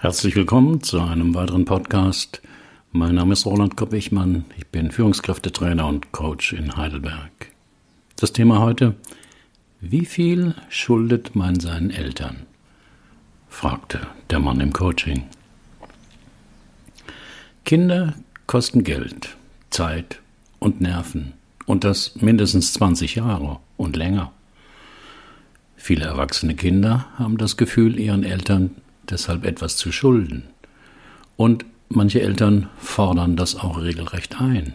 Herzlich willkommen zu einem weiteren Podcast. Mein Name ist Roland Kopp-Ichmann. Ich bin Führungskräftetrainer und Coach in Heidelberg. Das Thema heute: Wie viel schuldet man seinen Eltern? fragte der Mann im Coaching. Kinder kosten Geld, Zeit und Nerven und das mindestens 20 Jahre und länger. Viele erwachsene Kinder haben das Gefühl, ihren Eltern deshalb etwas zu schulden. Und manche Eltern fordern das auch regelrecht ein.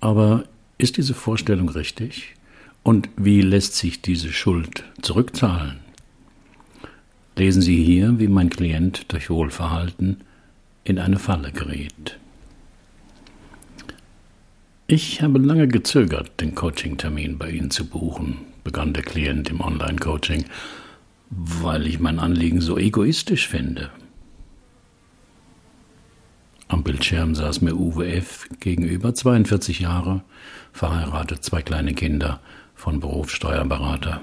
Aber ist diese Vorstellung richtig? Und wie lässt sich diese Schuld zurückzahlen? Lesen Sie hier, wie mein Klient durch Wohlverhalten in eine Falle gerät. Ich habe lange gezögert, den Coaching-Termin bei Ihnen zu buchen, begann der Klient im Online-Coaching weil ich mein Anliegen so egoistisch finde. Am Bildschirm saß mir Uwe F. gegenüber, 42 Jahre, verheiratet, zwei kleine Kinder, von Beruf Steuerberater.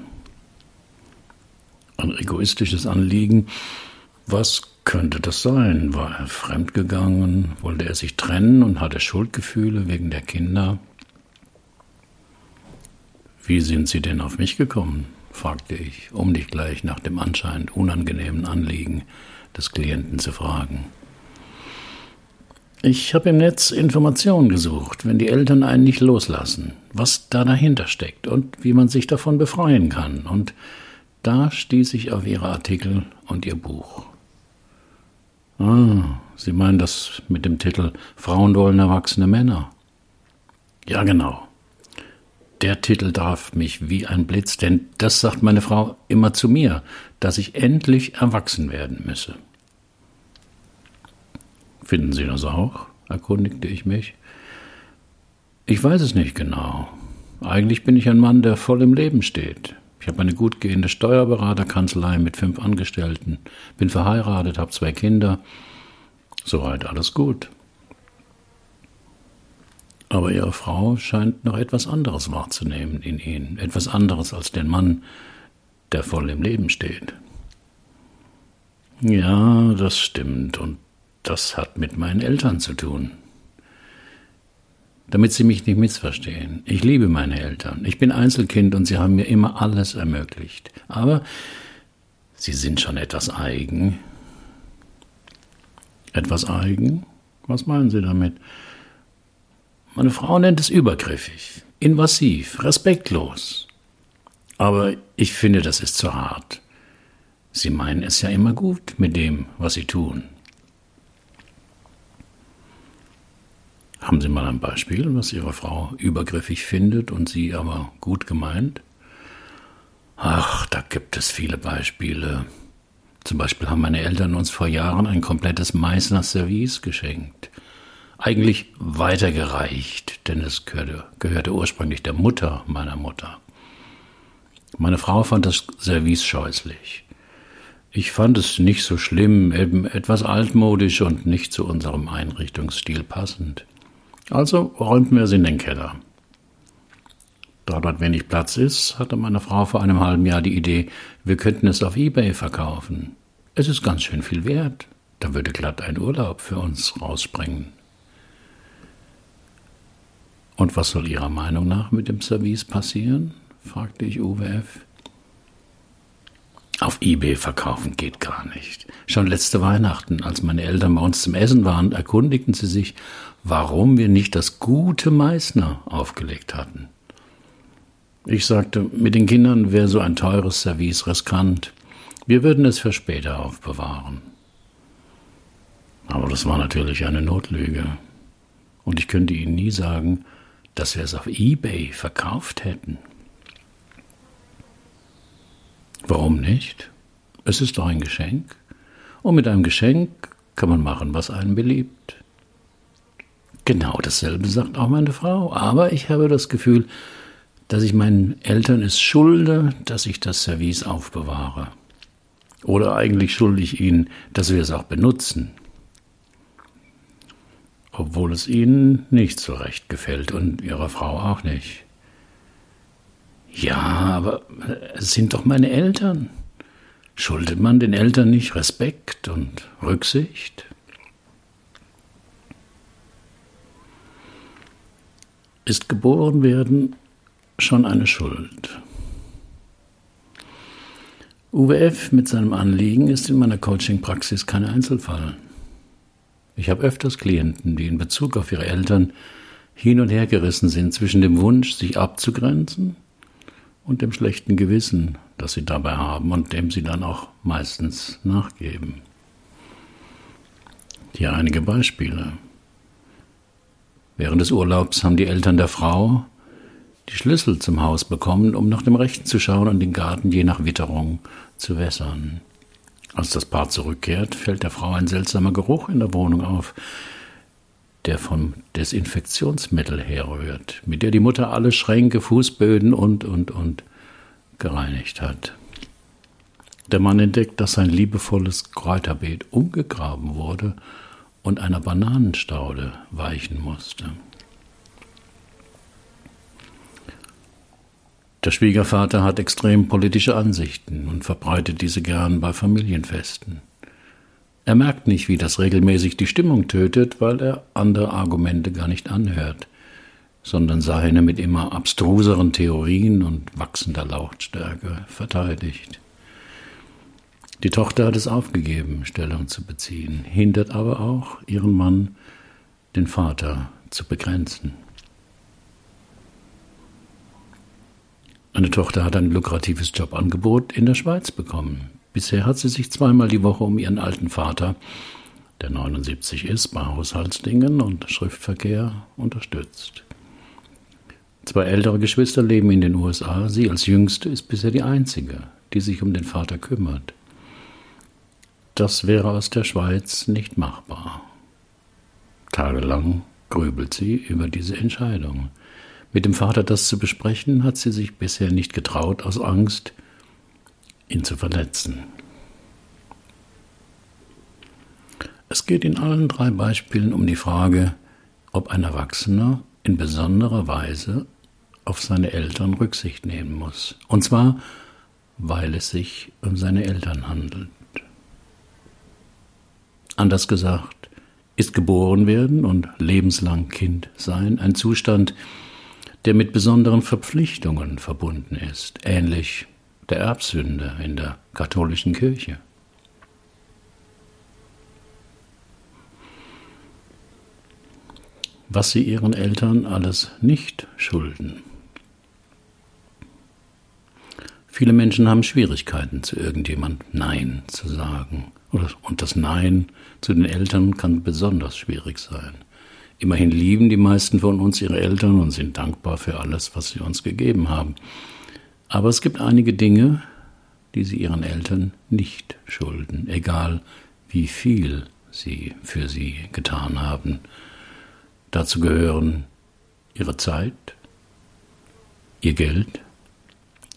Ein egoistisches Anliegen. Was könnte das sein? War er fremdgegangen? Wollte er sich trennen und hatte Schuldgefühle wegen der Kinder? Wie sind Sie denn auf mich gekommen? Fragte ich, um dich gleich nach dem anscheinend unangenehmen Anliegen des Klienten zu fragen. Ich habe im Netz Informationen gesucht, wenn die Eltern einen nicht loslassen, was da dahinter steckt und wie man sich davon befreien kann. Und da stieß ich auf Ihre Artikel und Ihr Buch. Ah, Sie meinen das mit dem Titel Frauen wollen erwachsene Männer. Ja, genau. Der Titel traf mich wie ein Blitz, denn das sagt meine Frau immer zu mir, dass ich endlich erwachsen werden müsse. Finden Sie das auch? erkundigte ich mich. Ich weiß es nicht genau. Eigentlich bin ich ein Mann, der voll im Leben steht. Ich habe eine gut gehende Steuerberaterkanzlei mit fünf Angestellten, bin verheiratet, habe zwei Kinder. Soweit alles gut. Aber ihre Frau scheint noch etwas anderes wahrzunehmen in ihnen, etwas anderes als den Mann, der voll im Leben steht. Ja, das stimmt, und das hat mit meinen Eltern zu tun. Damit Sie mich nicht missverstehen, ich liebe meine Eltern, ich bin Einzelkind und sie haben mir immer alles ermöglicht. Aber sie sind schon etwas eigen. Etwas eigen? Was meinen Sie damit? Meine Frau nennt es übergriffig, invasiv, respektlos. Aber ich finde, das ist zu hart. Sie meinen es ja immer gut mit dem, was Sie tun. Haben Sie mal ein Beispiel, was Ihre Frau übergriffig findet und Sie aber gut gemeint? Ach, da gibt es viele Beispiele. Zum Beispiel haben meine Eltern uns vor Jahren ein komplettes Meißner Service geschenkt eigentlich weitergereicht, denn es gehörte, gehörte ursprünglich der Mutter meiner Mutter. Meine Frau fand das Service scheußlich. Ich fand es nicht so schlimm, eben etwas altmodisch und nicht zu unserem Einrichtungsstil passend. Also räumten wir es in den Keller. Da dort wenig Platz ist, hatte meine Frau vor einem halben Jahr die Idee, wir könnten es auf eBay verkaufen. Es ist ganz schön viel wert. Da würde glatt ein Urlaub für uns rausspringen. Und was soll Ihrer Meinung nach mit dem Service passieren? fragte ich Uwe F. Auf eBay verkaufen geht gar nicht. Schon letzte Weihnachten, als meine Eltern bei uns zum Essen waren, erkundigten sie sich, warum wir nicht das gute Meißner aufgelegt hatten. Ich sagte, mit den Kindern wäre so ein teures Service riskant. Wir würden es für später aufbewahren. Aber das war natürlich eine Notlüge. Und ich könnte Ihnen nie sagen, dass wir es auf eBay verkauft hätten. Warum nicht? Es ist doch ein Geschenk. Und mit einem Geschenk kann man machen, was einem beliebt. Genau dasselbe sagt auch meine Frau. Aber ich habe das Gefühl, dass ich meinen Eltern es schulde, dass ich das Service aufbewahre. Oder eigentlich schulde ich ihnen, dass wir es auch benutzen obwohl es ihnen nicht so recht gefällt und ihrer Frau auch nicht. Ja, aber es sind doch meine Eltern. Schuldet man den Eltern nicht Respekt und Rücksicht? Ist geboren werden schon eine Schuld? UWF mit seinem Anliegen ist in meiner Coaching-Praxis kein Einzelfall. Ich habe öfters Klienten, die in Bezug auf ihre Eltern hin und her gerissen sind zwischen dem Wunsch, sich abzugrenzen und dem schlechten Gewissen, das sie dabei haben und dem sie dann auch meistens nachgeben. Hier einige Beispiele. Während des Urlaubs haben die Eltern der Frau die Schlüssel zum Haus bekommen, um nach dem Rechten zu schauen und den Garten je nach Witterung zu wässern. Als das Paar zurückkehrt, fällt der Frau ein seltsamer Geruch in der Wohnung auf, der vom Desinfektionsmittel herrührt, mit der die Mutter alle Schränke, Fußböden und, und, und gereinigt hat. Der Mann entdeckt, dass sein liebevolles Kräuterbeet umgegraben wurde und einer Bananenstaude weichen musste. Der Schwiegervater hat extrem politische Ansichten und verbreitet diese gern bei Familienfesten. Er merkt nicht, wie das regelmäßig die Stimmung tötet, weil er andere Argumente gar nicht anhört sondern seine mit immer abstruseren Theorien und wachsender Lautstärke verteidigt. Die Tochter hat es aufgegeben, Stellung zu beziehen, hindert aber auch ihren Mann, den Vater zu begrenzen. Eine Tochter hat ein lukratives Jobangebot in der Schweiz bekommen. Bisher hat sie sich zweimal die Woche um ihren alten Vater, der 79 ist, bei Haushaltsdingen und Schriftverkehr unterstützt. Zwei ältere Geschwister leben in den USA. Sie als jüngste ist bisher die einzige, die sich um den Vater kümmert. Das wäre aus der Schweiz nicht machbar. Tagelang grübelt sie über diese Entscheidung. Mit dem Vater das zu besprechen, hat sie sich bisher nicht getraut, aus Angst, ihn zu verletzen. Es geht in allen drei Beispielen um die Frage, ob ein Erwachsener in besonderer Weise auf seine Eltern Rücksicht nehmen muss. Und zwar, weil es sich um seine Eltern handelt. Anders gesagt, ist geboren werden und lebenslang Kind sein ein Zustand, der mit besonderen Verpflichtungen verbunden ist, ähnlich der Erbsünde in der katholischen Kirche. Was sie ihren Eltern alles nicht schulden. Viele Menschen haben Schwierigkeiten, zu irgendjemand Nein zu sagen. Und das Nein zu den Eltern kann besonders schwierig sein. Immerhin lieben die meisten von uns ihre Eltern und sind dankbar für alles, was sie uns gegeben haben. Aber es gibt einige Dinge, die sie ihren Eltern nicht schulden, egal wie viel sie für sie getan haben. Dazu gehören ihre Zeit, ihr Geld,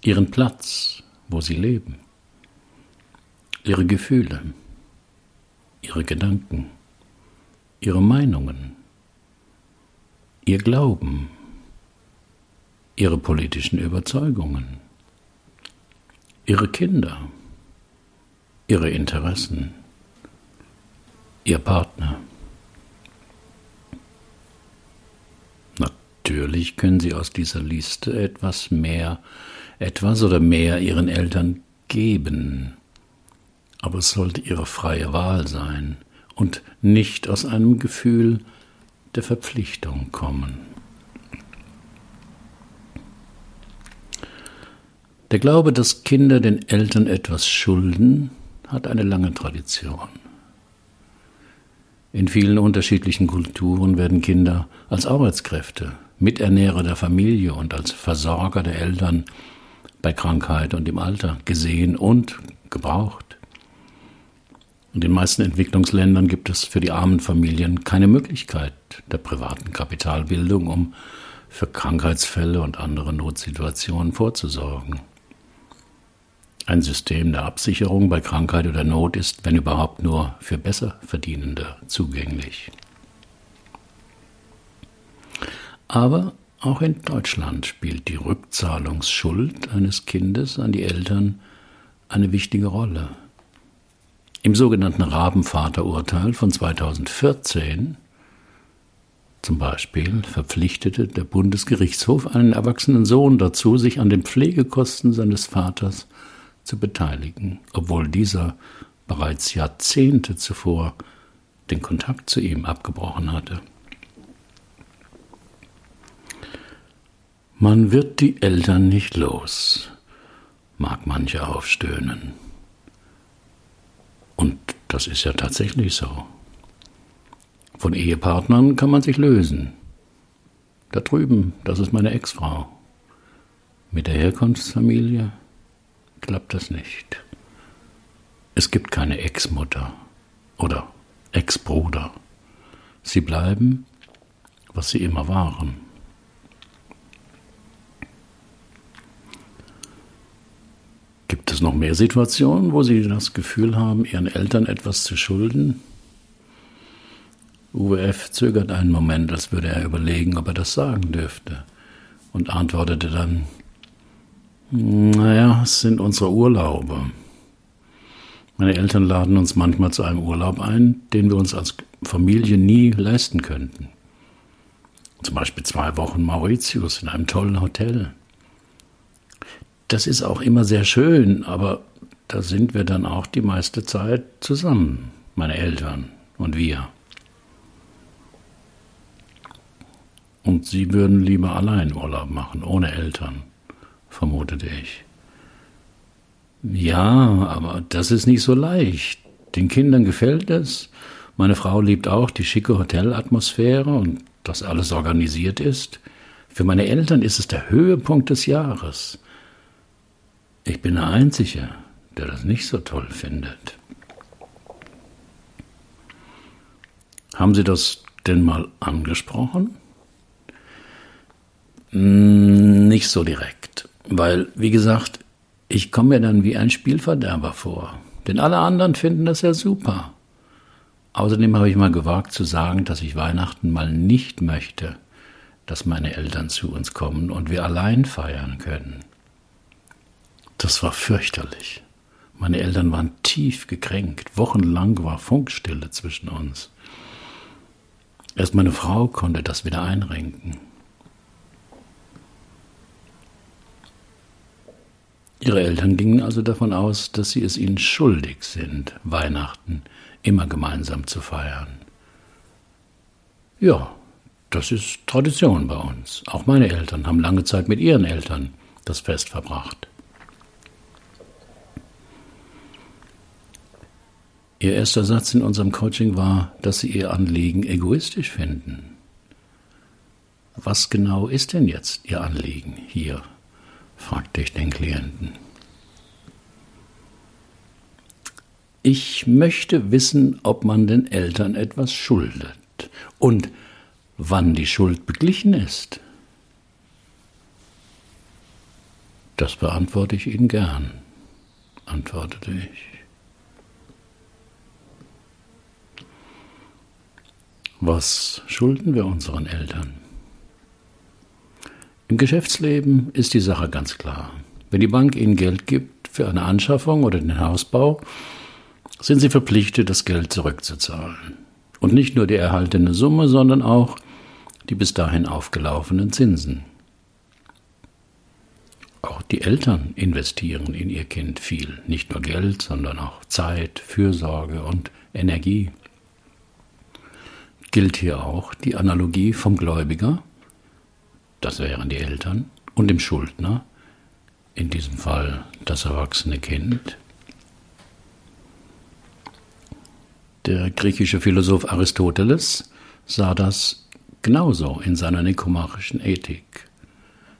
ihren Platz, wo sie leben, ihre Gefühle, ihre Gedanken, ihre Meinungen, ihr Glauben, ihre politischen Überzeugungen, ihre Kinder, ihre Interessen, ihr Partner. Natürlich können Sie aus dieser Liste etwas mehr etwas oder mehr ihren Eltern geben. Aber es sollte ihre freie Wahl sein und nicht aus einem Gefühl der Verpflichtung kommen. Der Glaube, dass Kinder den Eltern etwas schulden, hat eine lange Tradition. In vielen unterschiedlichen Kulturen werden Kinder als Arbeitskräfte, Miternährer der Familie und als Versorger der Eltern bei Krankheit und im Alter gesehen und gebraucht. In den meisten Entwicklungsländern gibt es für die armen Familien keine Möglichkeit der privaten Kapitalbildung, um für Krankheitsfälle und andere Notsituationen vorzusorgen. Ein System der Absicherung bei Krankheit oder Not ist, wenn überhaupt, nur für Besserverdienende zugänglich. Aber auch in Deutschland spielt die Rückzahlungsschuld eines Kindes an die Eltern eine wichtige Rolle. Im sogenannten Rabenvaterurteil von 2014 zum Beispiel verpflichtete der Bundesgerichtshof einen erwachsenen Sohn dazu, sich an den Pflegekosten seines Vaters zu beteiligen, obwohl dieser bereits Jahrzehnte zuvor den Kontakt zu ihm abgebrochen hatte. Man wird die Eltern nicht los, mag manche aufstöhnen. Und das ist ja tatsächlich so. Von Ehepartnern kann man sich lösen. Da drüben, das ist meine Ex-Frau. Mit der Herkunftsfamilie klappt das nicht. Es gibt keine Ex-Mutter oder Ex-Bruder. Sie bleiben, was sie immer waren. Gibt es noch mehr Situationen, wo Sie das Gefühl haben, Ihren Eltern etwas zu schulden? Uwe F. zögert einen Moment, als würde er überlegen, ob er das sagen dürfte, und antwortete dann, naja, es sind unsere Urlaube. Meine Eltern laden uns manchmal zu einem Urlaub ein, den wir uns als Familie nie leisten könnten. Zum Beispiel zwei Wochen Mauritius in einem tollen Hotel. Das ist auch immer sehr schön, aber da sind wir dann auch die meiste Zeit zusammen, meine Eltern und wir. Und sie würden lieber allein Urlaub machen, ohne Eltern, vermutete ich. Ja, aber das ist nicht so leicht. Den Kindern gefällt es. Meine Frau liebt auch die schicke Hotelatmosphäre und dass alles organisiert ist. Für meine Eltern ist es der Höhepunkt des Jahres. Ich bin der Einzige, der das nicht so toll findet. Haben Sie das denn mal angesprochen? Mm, nicht so direkt, weil, wie gesagt, ich komme mir dann wie ein Spielverderber vor. Denn alle anderen finden das ja super. Außerdem habe ich mal gewagt zu sagen, dass ich Weihnachten mal nicht möchte, dass meine Eltern zu uns kommen und wir allein feiern können. Das war fürchterlich. Meine Eltern waren tief gekränkt. Wochenlang war Funkstille zwischen uns. Erst meine Frau konnte das wieder einrenken. Ihre Eltern gingen also davon aus, dass sie es ihnen schuldig sind, Weihnachten immer gemeinsam zu feiern. Ja, das ist Tradition bei uns. Auch meine Eltern haben lange Zeit mit ihren Eltern das Fest verbracht. Ihr erster Satz in unserem Coaching war, dass Sie Ihr Anliegen egoistisch finden. Was genau ist denn jetzt Ihr Anliegen hier fragte ich den Klienten. Ich möchte wissen, ob man den Eltern etwas schuldet und wann die Schuld beglichen ist. Das beantworte ich Ihnen gern, antwortete ich. Was schulden wir unseren Eltern? Im Geschäftsleben ist die Sache ganz klar. Wenn die Bank Ihnen Geld gibt für eine Anschaffung oder den Hausbau, sind Sie verpflichtet, das Geld zurückzuzahlen. Und nicht nur die erhaltene Summe, sondern auch die bis dahin aufgelaufenen Zinsen. Auch die Eltern investieren in ihr Kind viel, nicht nur Geld, sondern auch Zeit, Fürsorge und Energie. Gilt hier auch die Analogie vom Gläubiger? das wären die Eltern, und dem Schuldner, in diesem Fall das erwachsene Kind. Der griechische Philosoph Aristoteles sah das genauso in seiner nikomachischen Ethik.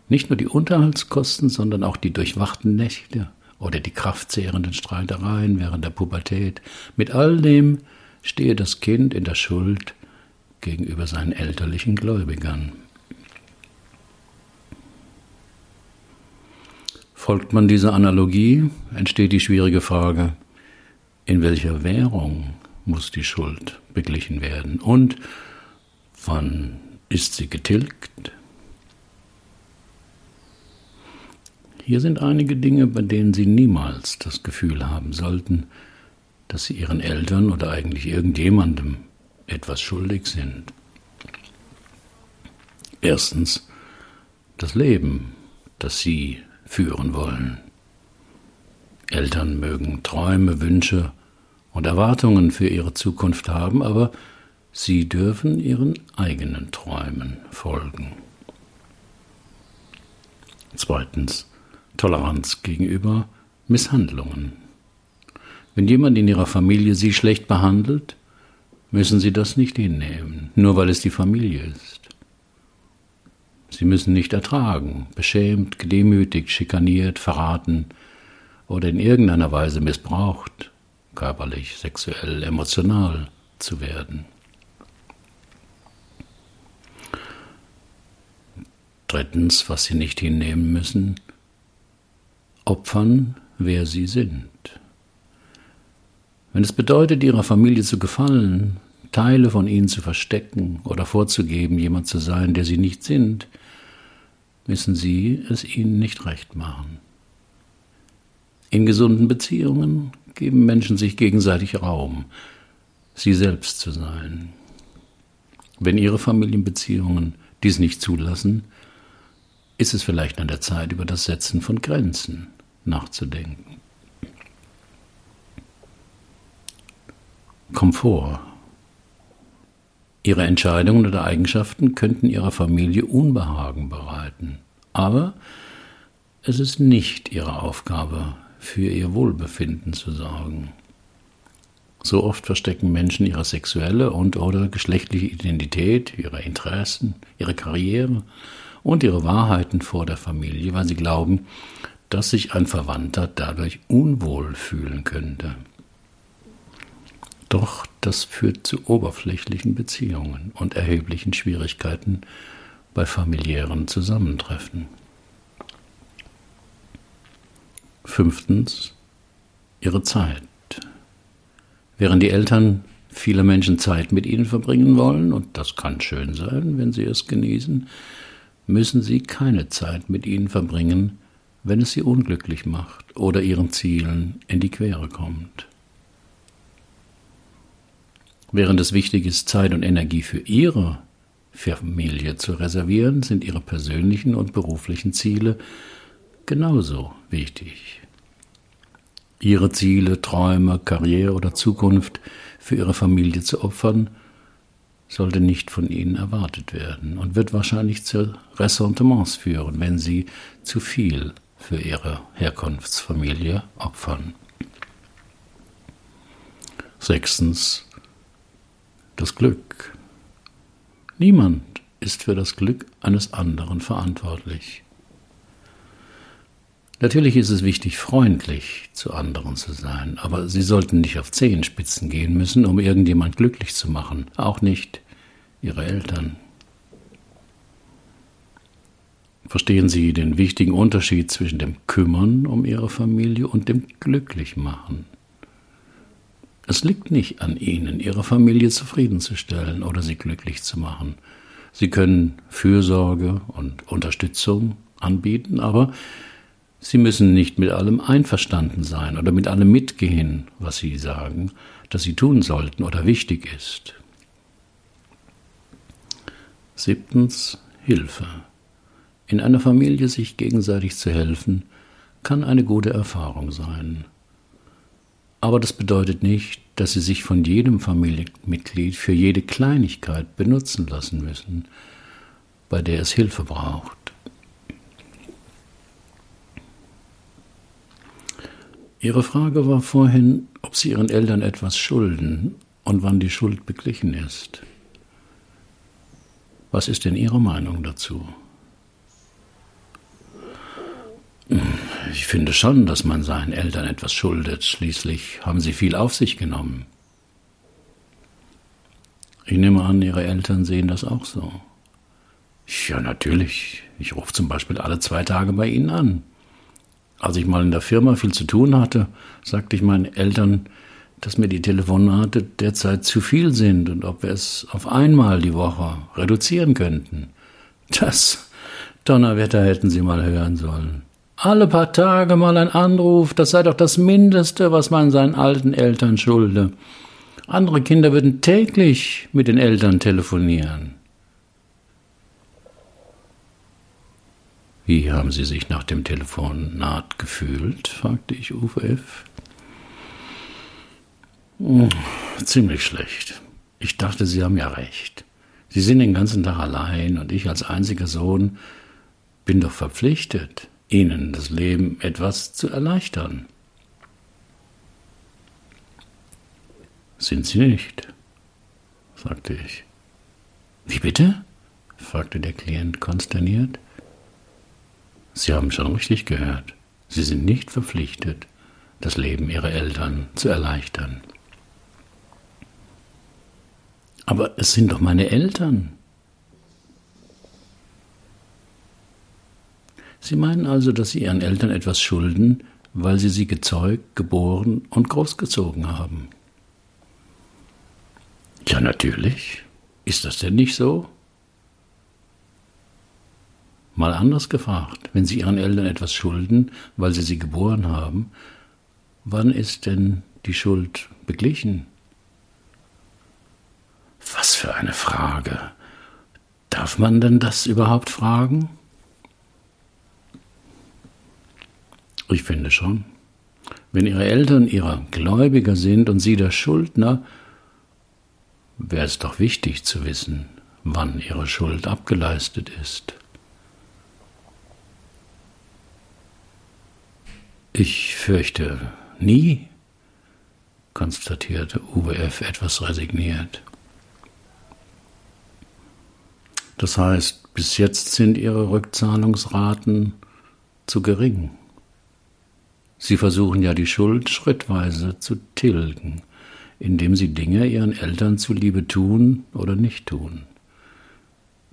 Nicht nur die Unterhaltskosten, sondern auch die durchwachten Nächte oder die kraftzehrenden Streitereien während der Pubertät. Mit all dem stehe das Kind in der Schuld gegenüber seinen elterlichen Gläubigern. Folgt man dieser Analogie, entsteht die schwierige Frage, in welcher Währung muss die Schuld beglichen werden und wann ist sie getilgt? Hier sind einige Dinge, bei denen Sie niemals das Gefühl haben sollten, dass sie ihren Eltern oder eigentlich irgendjemandem etwas schuldig sind. Erstens das Leben, das sie führen wollen. Eltern mögen Träume, Wünsche und Erwartungen für ihre Zukunft haben, aber sie dürfen ihren eigenen Träumen folgen. Zweitens Toleranz gegenüber Misshandlungen. Wenn jemand in ihrer Familie sie schlecht behandelt, müssen sie das nicht hinnehmen, nur weil es die Familie ist. Sie müssen nicht ertragen, beschämt, gedemütigt, schikaniert, verraten oder in irgendeiner Weise missbraucht, körperlich, sexuell, emotional zu werden. Drittens, was sie nicht hinnehmen müssen, opfern, wer sie sind. Wenn es bedeutet, ihrer Familie zu gefallen, Teile von ihnen zu verstecken oder vorzugeben, jemand zu sein, der sie nicht sind, müssen sie es ihnen nicht recht machen. In gesunden Beziehungen geben Menschen sich gegenseitig Raum, sie selbst zu sein. Wenn ihre Familienbeziehungen dies nicht zulassen, ist es vielleicht an der Zeit, über das Setzen von Grenzen nachzudenken. Komfort. Ihre Entscheidungen oder Eigenschaften könnten ihrer Familie Unbehagen bereiten, aber es ist nicht ihre Aufgabe, für ihr Wohlbefinden zu sorgen. So oft verstecken Menschen ihre sexuelle und oder geschlechtliche Identität, ihre Interessen, ihre Karriere und ihre Wahrheiten vor der Familie, weil sie glauben, dass sich ein Verwandter dadurch unwohl fühlen könnte. Doch das führt zu oberflächlichen Beziehungen und erheblichen Schwierigkeiten bei familiären Zusammentreffen. Fünftens ihre Zeit. Während die Eltern viele Menschen Zeit mit ihnen verbringen wollen, und das kann schön sein, wenn sie es genießen, müssen sie keine Zeit mit ihnen verbringen, wenn es sie unglücklich macht oder ihren Zielen in die Quere kommt. Während es wichtig ist, Zeit und Energie für ihre Familie zu reservieren, sind ihre persönlichen und beruflichen Ziele genauso wichtig. Ihre Ziele, Träume, Karriere oder Zukunft für ihre Familie zu opfern, sollte nicht von ihnen erwartet werden und wird wahrscheinlich zu Ressentiments führen, wenn sie zu viel für ihre Herkunftsfamilie opfern. Sechstens das Glück. Niemand ist für das Glück eines anderen verantwortlich. Natürlich ist es wichtig, freundlich zu anderen zu sein, aber Sie sollten nicht auf Zehenspitzen gehen müssen, um irgendjemand glücklich zu machen, auch nicht Ihre Eltern. Verstehen Sie den wichtigen Unterschied zwischen dem Kümmern um Ihre Familie und dem Glücklichmachen? Es liegt nicht an Ihnen, Ihre Familie zufriedenzustellen oder sie glücklich zu machen. Sie können Fürsorge und Unterstützung anbieten, aber Sie müssen nicht mit allem einverstanden sein oder mit allem mitgehen, was Sie sagen, dass Sie tun sollten oder wichtig ist. Siebtens Hilfe. In einer Familie sich gegenseitig zu helfen, kann eine gute Erfahrung sein. Aber das bedeutet nicht, dass sie sich von jedem Familienmitglied für jede Kleinigkeit benutzen lassen müssen, bei der es Hilfe braucht. Ihre Frage war vorhin, ob Sie Ihren Eltern etwas schulden und wann die Schuld beglichen ist. Was ist denn Ihre Meinung dazu? Ich finde schon, dass man seinen Eltern etwas schuldet. Schließlich haben sie viel auf sich genommen. Ich nehme an, Ihre Eltern sehen das auch so. Ja, natürlich. Ich rufe zum Beispiel alle zwei Tage bei Ihnen an. Als ich mal in der Firma viel zu tun hatte, sagte ich meinen Eltern, dass mir die Telefonate derzeit zu viel sind und ob wir es auf einmal die Woche reduzieren könnten. Das Donnerwetter hätten Sie mal hören sollen. Alle paar Tage mal ein Anruf, das sei doch das Mindeste, was man seinen alten Eltern schulde. Andere Kinder würden täglich mit den Eltern telefonieren. Wie haben Sie sich nach dem Telefonat gefühlt? fragte ich Uwe F. Hm, ziemlich schlecht. Ich dachte, Sie haben ja recht. Sie sind den ganzen Tag allein und ich als einziger Sohn bin doch verpflichtet, Ihnen das Leben etwas zu erleichtern. Sind Sie nicht? sagte ich. Wie bitte? fragte der Klient konsterniert. Sie haben schon richtig gehört. Sie sind nicht verpflichtet, das Leben Ihrer Eltern zu erleichtern. Aber es sind doch meine Eltern. Sie meinen also, dass Sie Ihren Eltern etwas schulden, weil Sie sie gezeugt, geboren und großgezogen haben. Ja, natürlich. Ist das denn nicht so? Mal anders gefragt, wenn Sie Ihren Eltern etwas schulden, weil Sie sie geboren haben, wann ist denn die Schuld beglichen? Was für eine Frage. Darf man denn das überhaupt fragen? Ich finde schon. Wenn Ihre Eltern Ihrer Gläubiger sind und Sie der Schuldner, wäre es doch wichtig zu wissen, wann Ihre Schuld abgeleistet ist. Ich fürchte nie, konstatierte Uwe etwas resigniert. Das heißt, bis jetzt sind Ihre Rückzahlungsraten zu gering. Sie versuchen ja die Schuld schrittweise zu tilgen, indem Sie Dinge Ihren Eltern zuliebe tun oder nicht tun.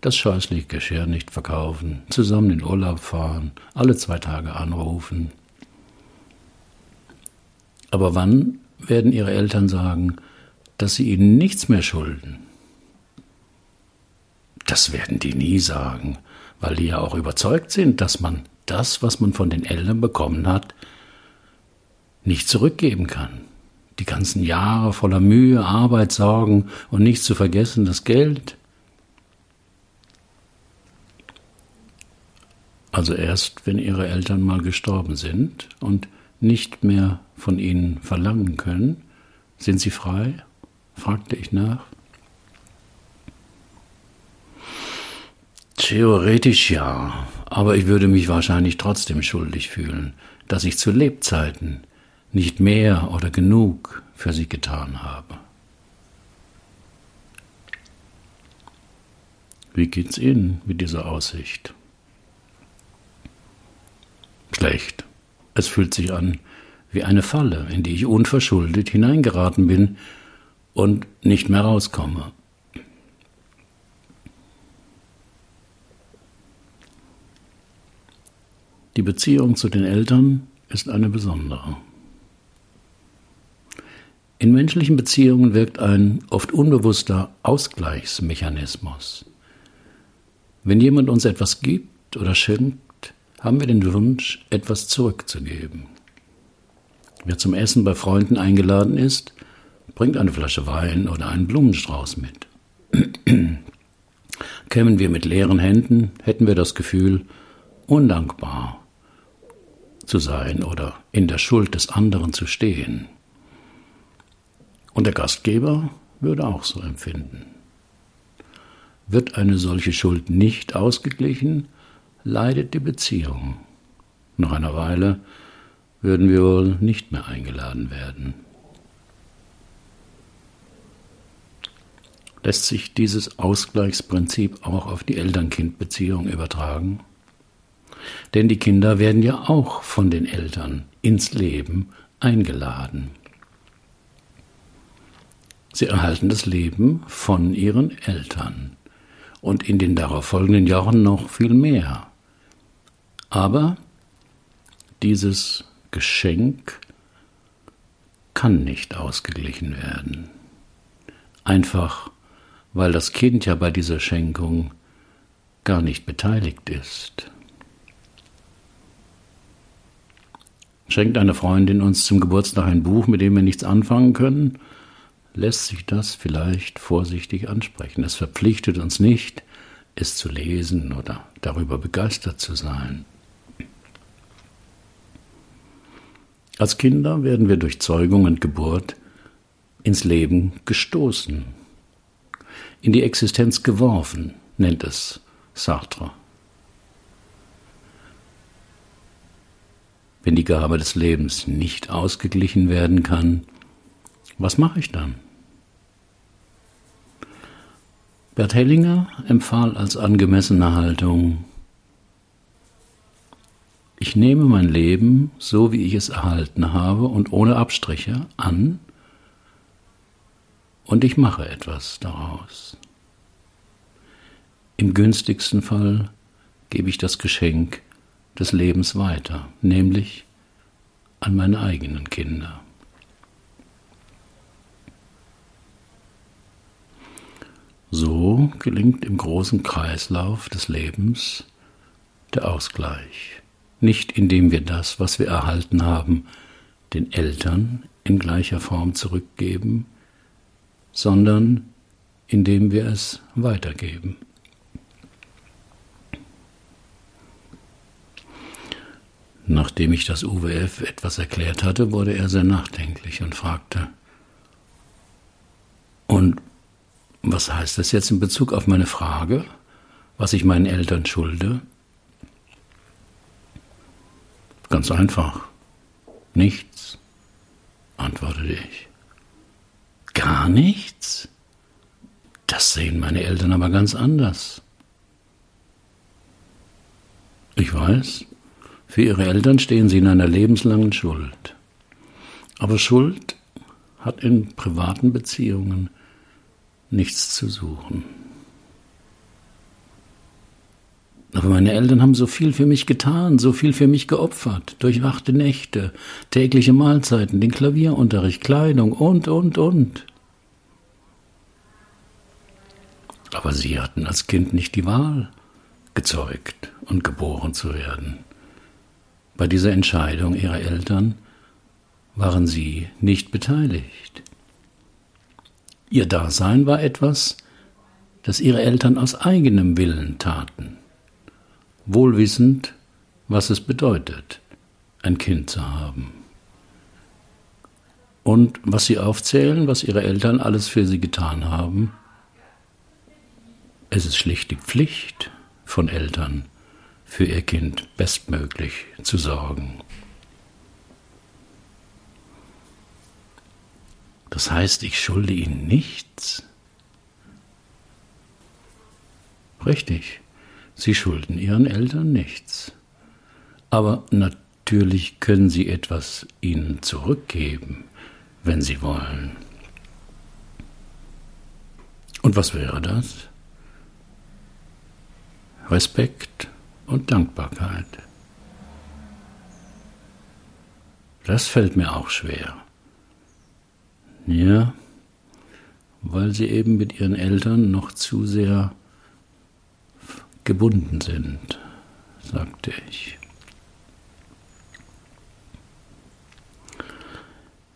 Das scheußliche Geschirr nicht verkaufen, zusammen in Urlaub fahren, alle zwei Tage anrufen, aber wann werden Ihre Eltern sagen, dass Sie ihnen nichts mehr schulden? Das werden die nie sagen, weil die ja auch überzeugt sind, dass man das, was man von den Eltern bekommen hat, nicht zurückgeben kann. Die ganzen Jahre voller Mühe, Arbeit, Sorgen und nicht zu vergessen das Geld. Also erst, wenn ihre Eltern mal gestorben sind und nicht mehr von ihnen verlangen können? Sind sie frei? fragte ich nach. Theoretisch ja, aber ich würde mich wahrscheinlich trotzdem schuldig fühlen, dass ich zu Lebzeiten nicht mehr oder genug für sie getan habe. Wie geht's Ihnen mit dieser Aussicht? Schlecht. Es fühlt sich an wie eine Falle, in die ich unverschuldet hineingeraten bin und nicht mehr rauskomme. Die Beziehung zu den Eltern ist eine besondere. In menschlichen Beziehungen wirkt ein oft unbewusster Ausgleichsmechanismus. Wenn jemand uns etwas gibt oder schenkt, haben wir den Wunsch, etwas zurückzugeben. Wer zum Essen bei Freunden eingeladen ist, bringt eine Flasche Wein oder einen Blumenstrauß mit. Kämen wir mit leeren Händen, hätten wir das Gefühl, undankbar zu sein oder in der Schuld des anderen zu stehen. Und der Gastgeber würde auch so empfinden. Wird eine solche Schuld nicht ausgeglichen, leidet die Beziehung. Nach einer Weile würden wir wohl nicht mehr eingeladen werden. Lässt sich dieses Ausgleichsprinzip auch auf die Eltern-Kind-Beziehung übertragen? Denn die Kinder werden ja auch von den Eltern ins Leben eingeladen. Sie erhalten das Leben von ihren Eltern und in den darauf folgenden Jahren noch viel mehr. Aber dieses Geschenk kann nicht ausgeglichen werden. Einfach weil das Kind ja bei dieser Schenkung gar nicht beteiligt ist. Schenkt eine Freundin uns zum Geburtstag ein Buch, mit dem wir nichts anfangen können, lässt sich das vielleicht vorsichtig ansprechen. Es verpflichtet uns nicht, es zu lesen oder darüber begeistert zu sein. Als Kinder werden wir durch Zeugung und Geburt ins Leben gestoßen, in die Existenz geworfen, nennt es Sartre. Wenn die Gabe des Lebens nicht ausgeglichen werden kann, was mache ich dann? Bert Hellinger empfahl als angemessene Haltung, ich nehme mein Leben, so wie ich es erhalten habe und ohne Abstriche, an und ich mache etwas daraus. Im günstigsten Fall gebe ich das Geschenk des Lebens weiter, nämlich an meine eigenen Kinder. So gelingt im großen Kreislauf des Lebens der Ausgleich nicht indem wir das, was wir erhalten haben, den Eltern in gleicher Form zurückgeben, sondern indem wir es weitergeben. Nachdem ich das UWF etwas erklärt hatte, wurde er sehr nachdenklich und fragte, und was heißt das jetzt in Bezug auf meine Frage, was ich meinen Eltern schulde? Ganz einfach. Nichts, antwortete ich. Gar nichts? Das sehen meine Eltern aber ganz anders. Ich weiß, für ihre Eltern stehen sie in einer lebenslangen Schuld. Aber Schuld hat in privaten Beziehungen nichts zu suchen. Aber meine Eltern haben so viel für mich getan, so viel für mich geopfert, durchwachte Nächte, tägliche Mahlzeiten, den Klavierunterricht, Kleidung und, und, und. Aber sie hatten als Kind nicht die Wahl, gezeugt und geboren zu werden. Bei dieser Entscheidung ihrer Eltern waren sie nicht beteiligt. Ihr Dasein war etwas, das ihre Eltern aus eigenem Willen taten wohlwissend, was es bedeutet, ein Kind zu haben. Und was sie aufzählen, was ihre Eltern alles für sie getan haben, es ist schlicht die Pflicht von Eltern, für ihr Kind bestmöglich zu sorgen. Das heißt, ich schulde ihnen nichts? Richtig. Sie schulden ihren Eltern nichts. Aber natürlich können sie etwas ihnen zurückgeben, wenn sie wollen. Und was wäre das? Respekt und Dankbarkeit. Das fällt mir auch schwer. Ja, weil sie eben mit ihren Eltern noch zu sehr gebunden sind, sagte ich.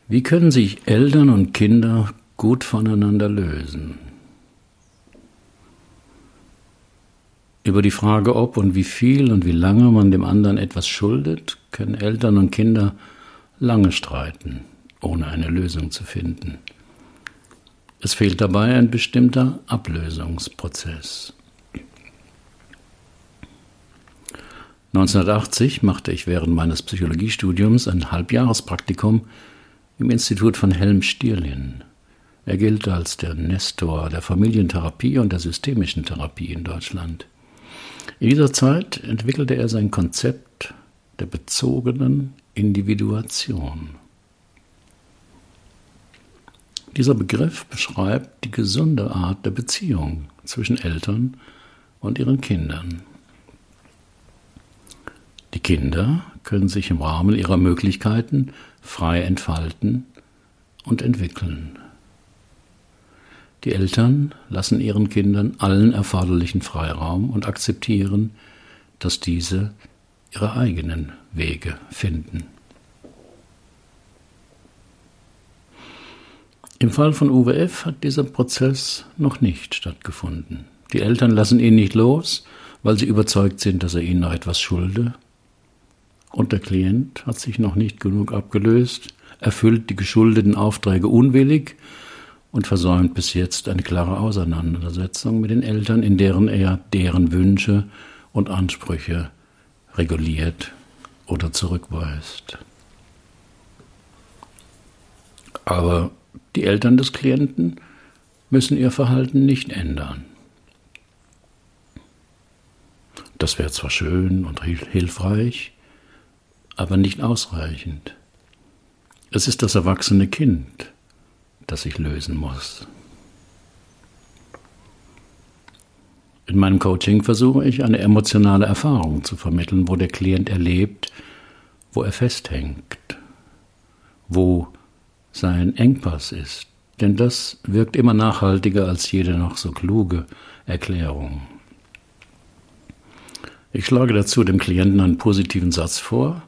Wie können sich Eltern und Kinder gut voneinander lösen? Über die Frage, ob und wie viel und wie lange man dem anderen etwas schuldet, können Eltern und Kinder lange streiten, ohne eine Lösung zu finden. Es fehlt dabei ein bestimmter Ablösungsprozess. 1980 machte ich während meines Psychologiestudiums ein Halbjahrespraktikum im Institut von Helm-Stierlin. Er gilt als der Nestor der Familientherapie und der systemischen Therapie in Deutschland. In dieser Zeit entwickelte er sein Konzept der bezogenen Individuation. Dieser Begriff beschreibt die gesunde Art der Beziehung zwischen Eltern und ihren Kindern. Die Kinder können sich im Rahmen ihrer Möglichkeiten frei entfalten und entwickeln. Die Eltern lassen ihren Kindern allen erforderlichen Freiraum und akzeptieren, dass diese ihre eigenen Wege finden. Im Fall von Uwe F. hat dieser Prozess noch nicht stattgefunden. Die Eltern lassen ihn nicht los, weil sie überzeugt sind, dass er ihnen noch etwas schulde. Und der Klient hat sich noch nicht genug abgelöst, erfüllt die geschuldeten Aufträge unwillig und versäumt bis jetzt eine klare Auseinandersetzung mit den Eltern, in deren er deren Wünsche und Ansprüche reguliert oder zurückweist. Aber die Eltern des Klienten müssen ihr Verhalten nicht ändern. Das wäre zwar schön und hilfreich, aber nicht ausreichend. Es ist das erwachsene Kind, das ich lösen muss. In meinem Coaching versuche ich eine emotionale Erfahrung zu vermitteln, wo der Klient erlebt, wo er festhängt, wo sein Engpass ist. Denn das wirkt immer nachhaltiger als jede noch so kluge Erklärung. Ich schlage dazu dem Klienten einen positiven Satz vor,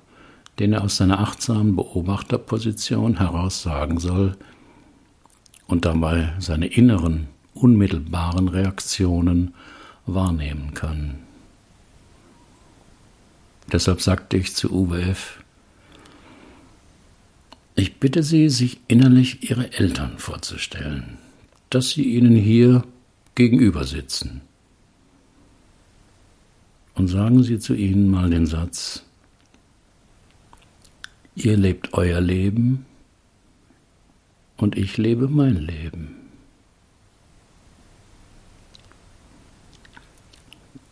den er aus seiner achtsamen Beobachterposition heraus sagen soll und dabei seine inneren, unmittelbaren Reaktionen wahrnehmen kann. Deshalb sagte ich zu UWF, ich bitte Sie, sich innerlich Ihre Eltern vorzustellen, dass sie Ihnen hier gegenüber sitzen und sagen Sie zu ihnen mal den Satz, ihr lebt euer Leben und ich lebe mein Leben.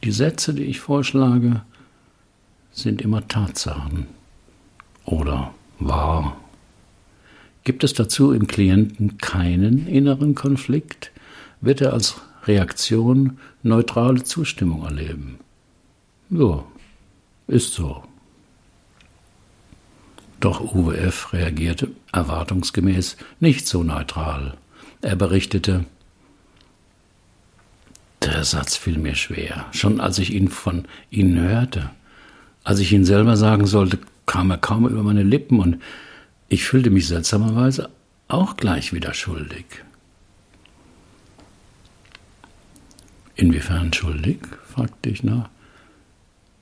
Die Sätze, die ich vorschlage, sind immer Tatsachen oder wahr. Gibt es dazu im Klienten keinen inneren Konflikt, wird er als Reaktion neutrale Zustimmung erleben. Ja, ist so. Doch Uwe F. reagierte erwartungsgemäß nicht so neutral. Er berichtete, der Satz fiel mir schwer, schon als ich ihn von Ihnen hörte. Als ich ihn selber sagen sollte, kam er kaum über meine Lippen und ich fühlte mich seltsamerweise auch gleich wieder schuldig. Inwiefern schuldig? fragte ich nach.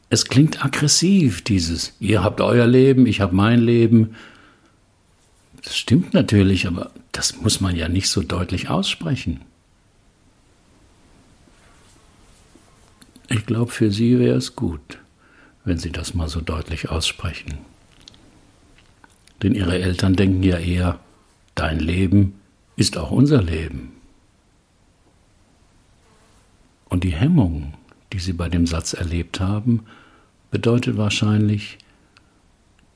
Es klingt aggressiv, dieses, ihr habt euer Leben, ich habe mein Leben. Das stimmt natürlich, aber das muss man ja nicht so deutlich aussprechen. Ich glaube, für Sie wäre es gut, wenn Sie das mal so deutlich aussprechen. Denn Ihre Eltern denken ja eher, dein Leben ist auch unser Leben. Und die Hemmung, die Sie bei dem Satz erlebt haben, bedeutet wahrscheinlich,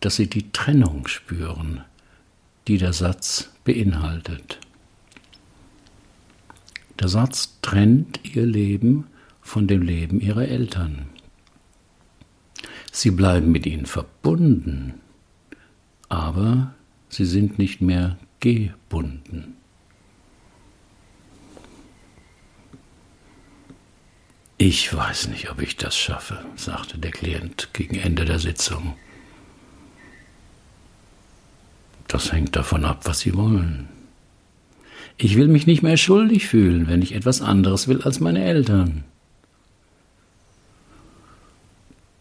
dass sie die Trennung spüren, die der Satz beinhaltet. Der Satz trennt ihr Leben von dem Leben ihrer Eltern. Sie bleiben mit ihnen verbunden, aber sie sind nicht mehr gebunden. Ich weiß nicht, ob ich das schaffe, sagte der Klient gegen Ende der Sitzung. Das hängt davon ab, was Sie wollen. Ich will mich nicht mehr schuldig fühlen, wenn ich etwas anderes will als meine Eltern.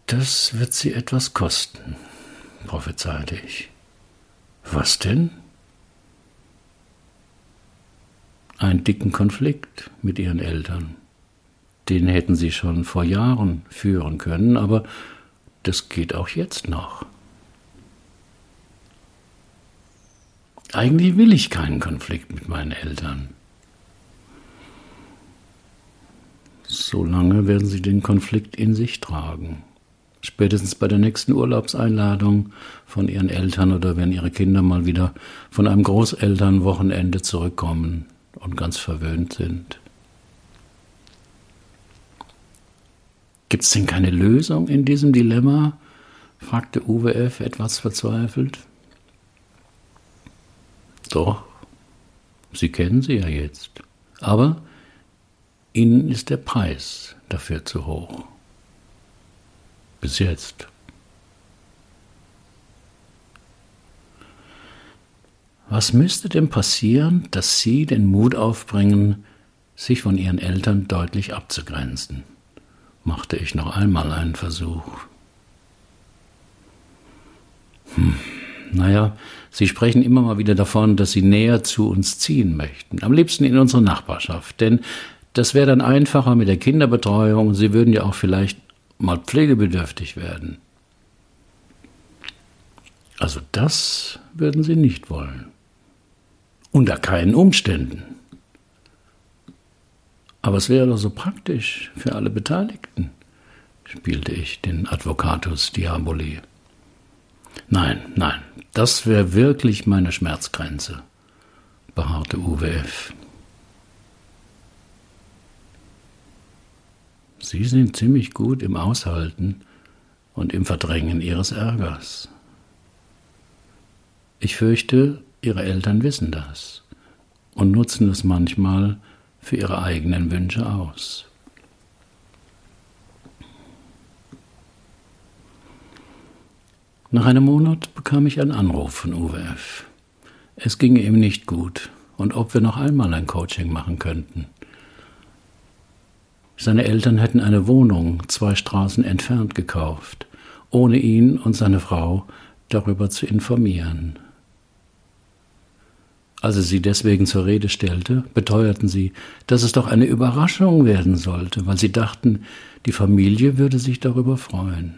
Das wird Sie etwas kosten, prophezeite ich. Was denn? Einen dicken Konflikt mit Ihren Eltern den hätten sie schon vor Jahren führen können, aber das geht auch jetzt noch. Eigentlich will ich keinen Konflikt mit meinen Eltern. Solange werden sie den Konflikt in sich tragen. Spätestens bei der nächsten Urlaubseinladung von ihren Eltern oder wenn ihre Kinder mal wieder von einem Großelternwochenende zurückkommen und ganz verwöhnt sind. Gibt es denn keine Lösung in diesem Dilemma? fragte Uwe F. etwas verzweifelt. Doch, Sie kennen sie ja jetzt. Aber Ihnen ist der Preis dafür zu hoch. Bis jetzt. Was müsste denn passieren, dass Sie den Mut aufbringen, sich von Ihren Eltern deutlich abzugrenzen? Machte ich noch einmal einen Versuch. Hm, naja, Sie sprechen immer mal wieder davon, dass Sie näher zu uns ziehen möchten. Am liebsten in unsere Nachbarschaft. Denn das wäre dann einfacher mit der Kinderbetreuung. Sie würden ja auch vielleicht mal pflegebedürftig werden. Also das würden Sie nicht wollen. Unter keinen Umständen. Aber es wäre doch so praktisch für alle Beteiligten, spielte ich den Advocatus Diaboli. Nein, nein, das wäre wirklich meine Schmerzgrenze, beharrte Uwe Sie sind ziemlich gut im Aushalten und im Verdrängen Ihres Ärgers. Ich fürchte, Ihre Eltern wissen das und nutzen es manchmal für ihre eigenen Wünsche aus. Nach einem Monat bekam ich einen Anruf von Uwe F. Es ginge ihm nicht gut und ob wir noch einmal ein Coaching machen könnten. Seine Eltern hätten eine Wohnung zwei Straßen entfernt gekauft, ohne ihn und seine Frau darüber zu informieren. Als er sie deswegen zur Rede stellte, beteuerten sie, dass es doch eine Überraschung werden sollte, weil sie dachten, die Familie würde sich darüber freuen.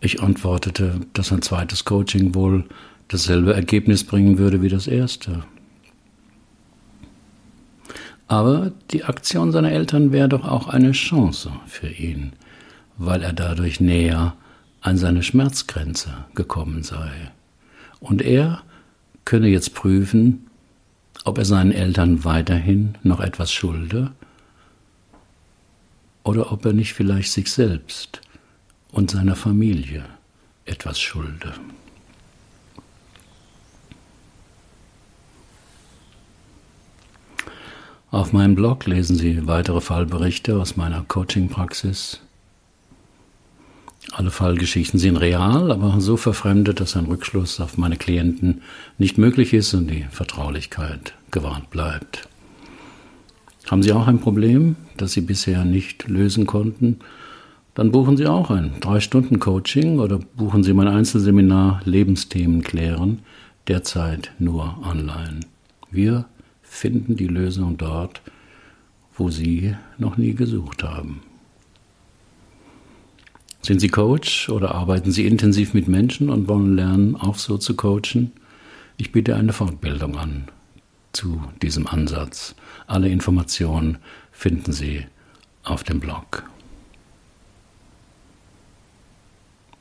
Ich antwortete, dass ein zweites Coaching wohl dasselbe Ergebnis bringen würde wie das erste. Aber die Aktion seiner Eltern wäre doch auch eine Chance für ihn, weil er dadurch näher an seine Schmerzgrenze gekommen sei. Und er könne jetzt prüfen, ob er seinen Eltern weiterhin noch etwas schulde oder ob er nicht vielleicht sich selbst und seiner Familie etwas schulde. Auf meinem Blog lesen Sie weitere Fallberichte aus meiner Coaching-Praxis alle Fallgeschichten sind real, aber so verfremdet, dass ein Rückschluss auf meine Klienten nicht möglich ist und die Vertraulichkeit gewahrt bleibt. Haben Sie auch ein Problem, das Sie bisher nicht lösen konnten? Dann buchen Sie auch ein 3-Stunden-Coaching oder buchen Sie mein Einzelseminar Lebensthemen klären, derzeit nur online. Wir finden die Lösung dort, wo Sie noch nie gesucht haben. Sind Sie Coach oder arbeiten Sie intensiv mit Menschen und wollen lernen, auch so zu coachen? Ich biete eine Fortbildung an zu diesem Ansatz. Alle Informationen finden Sie auf dem Blog.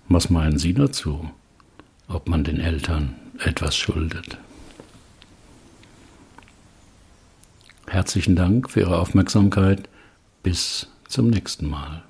Was meinen Sie dazu, ob man den Eltern etwas schuldet? Herzlichen Dank für Ihre Aufmerksamkeit. Bis zum nächsten Mal.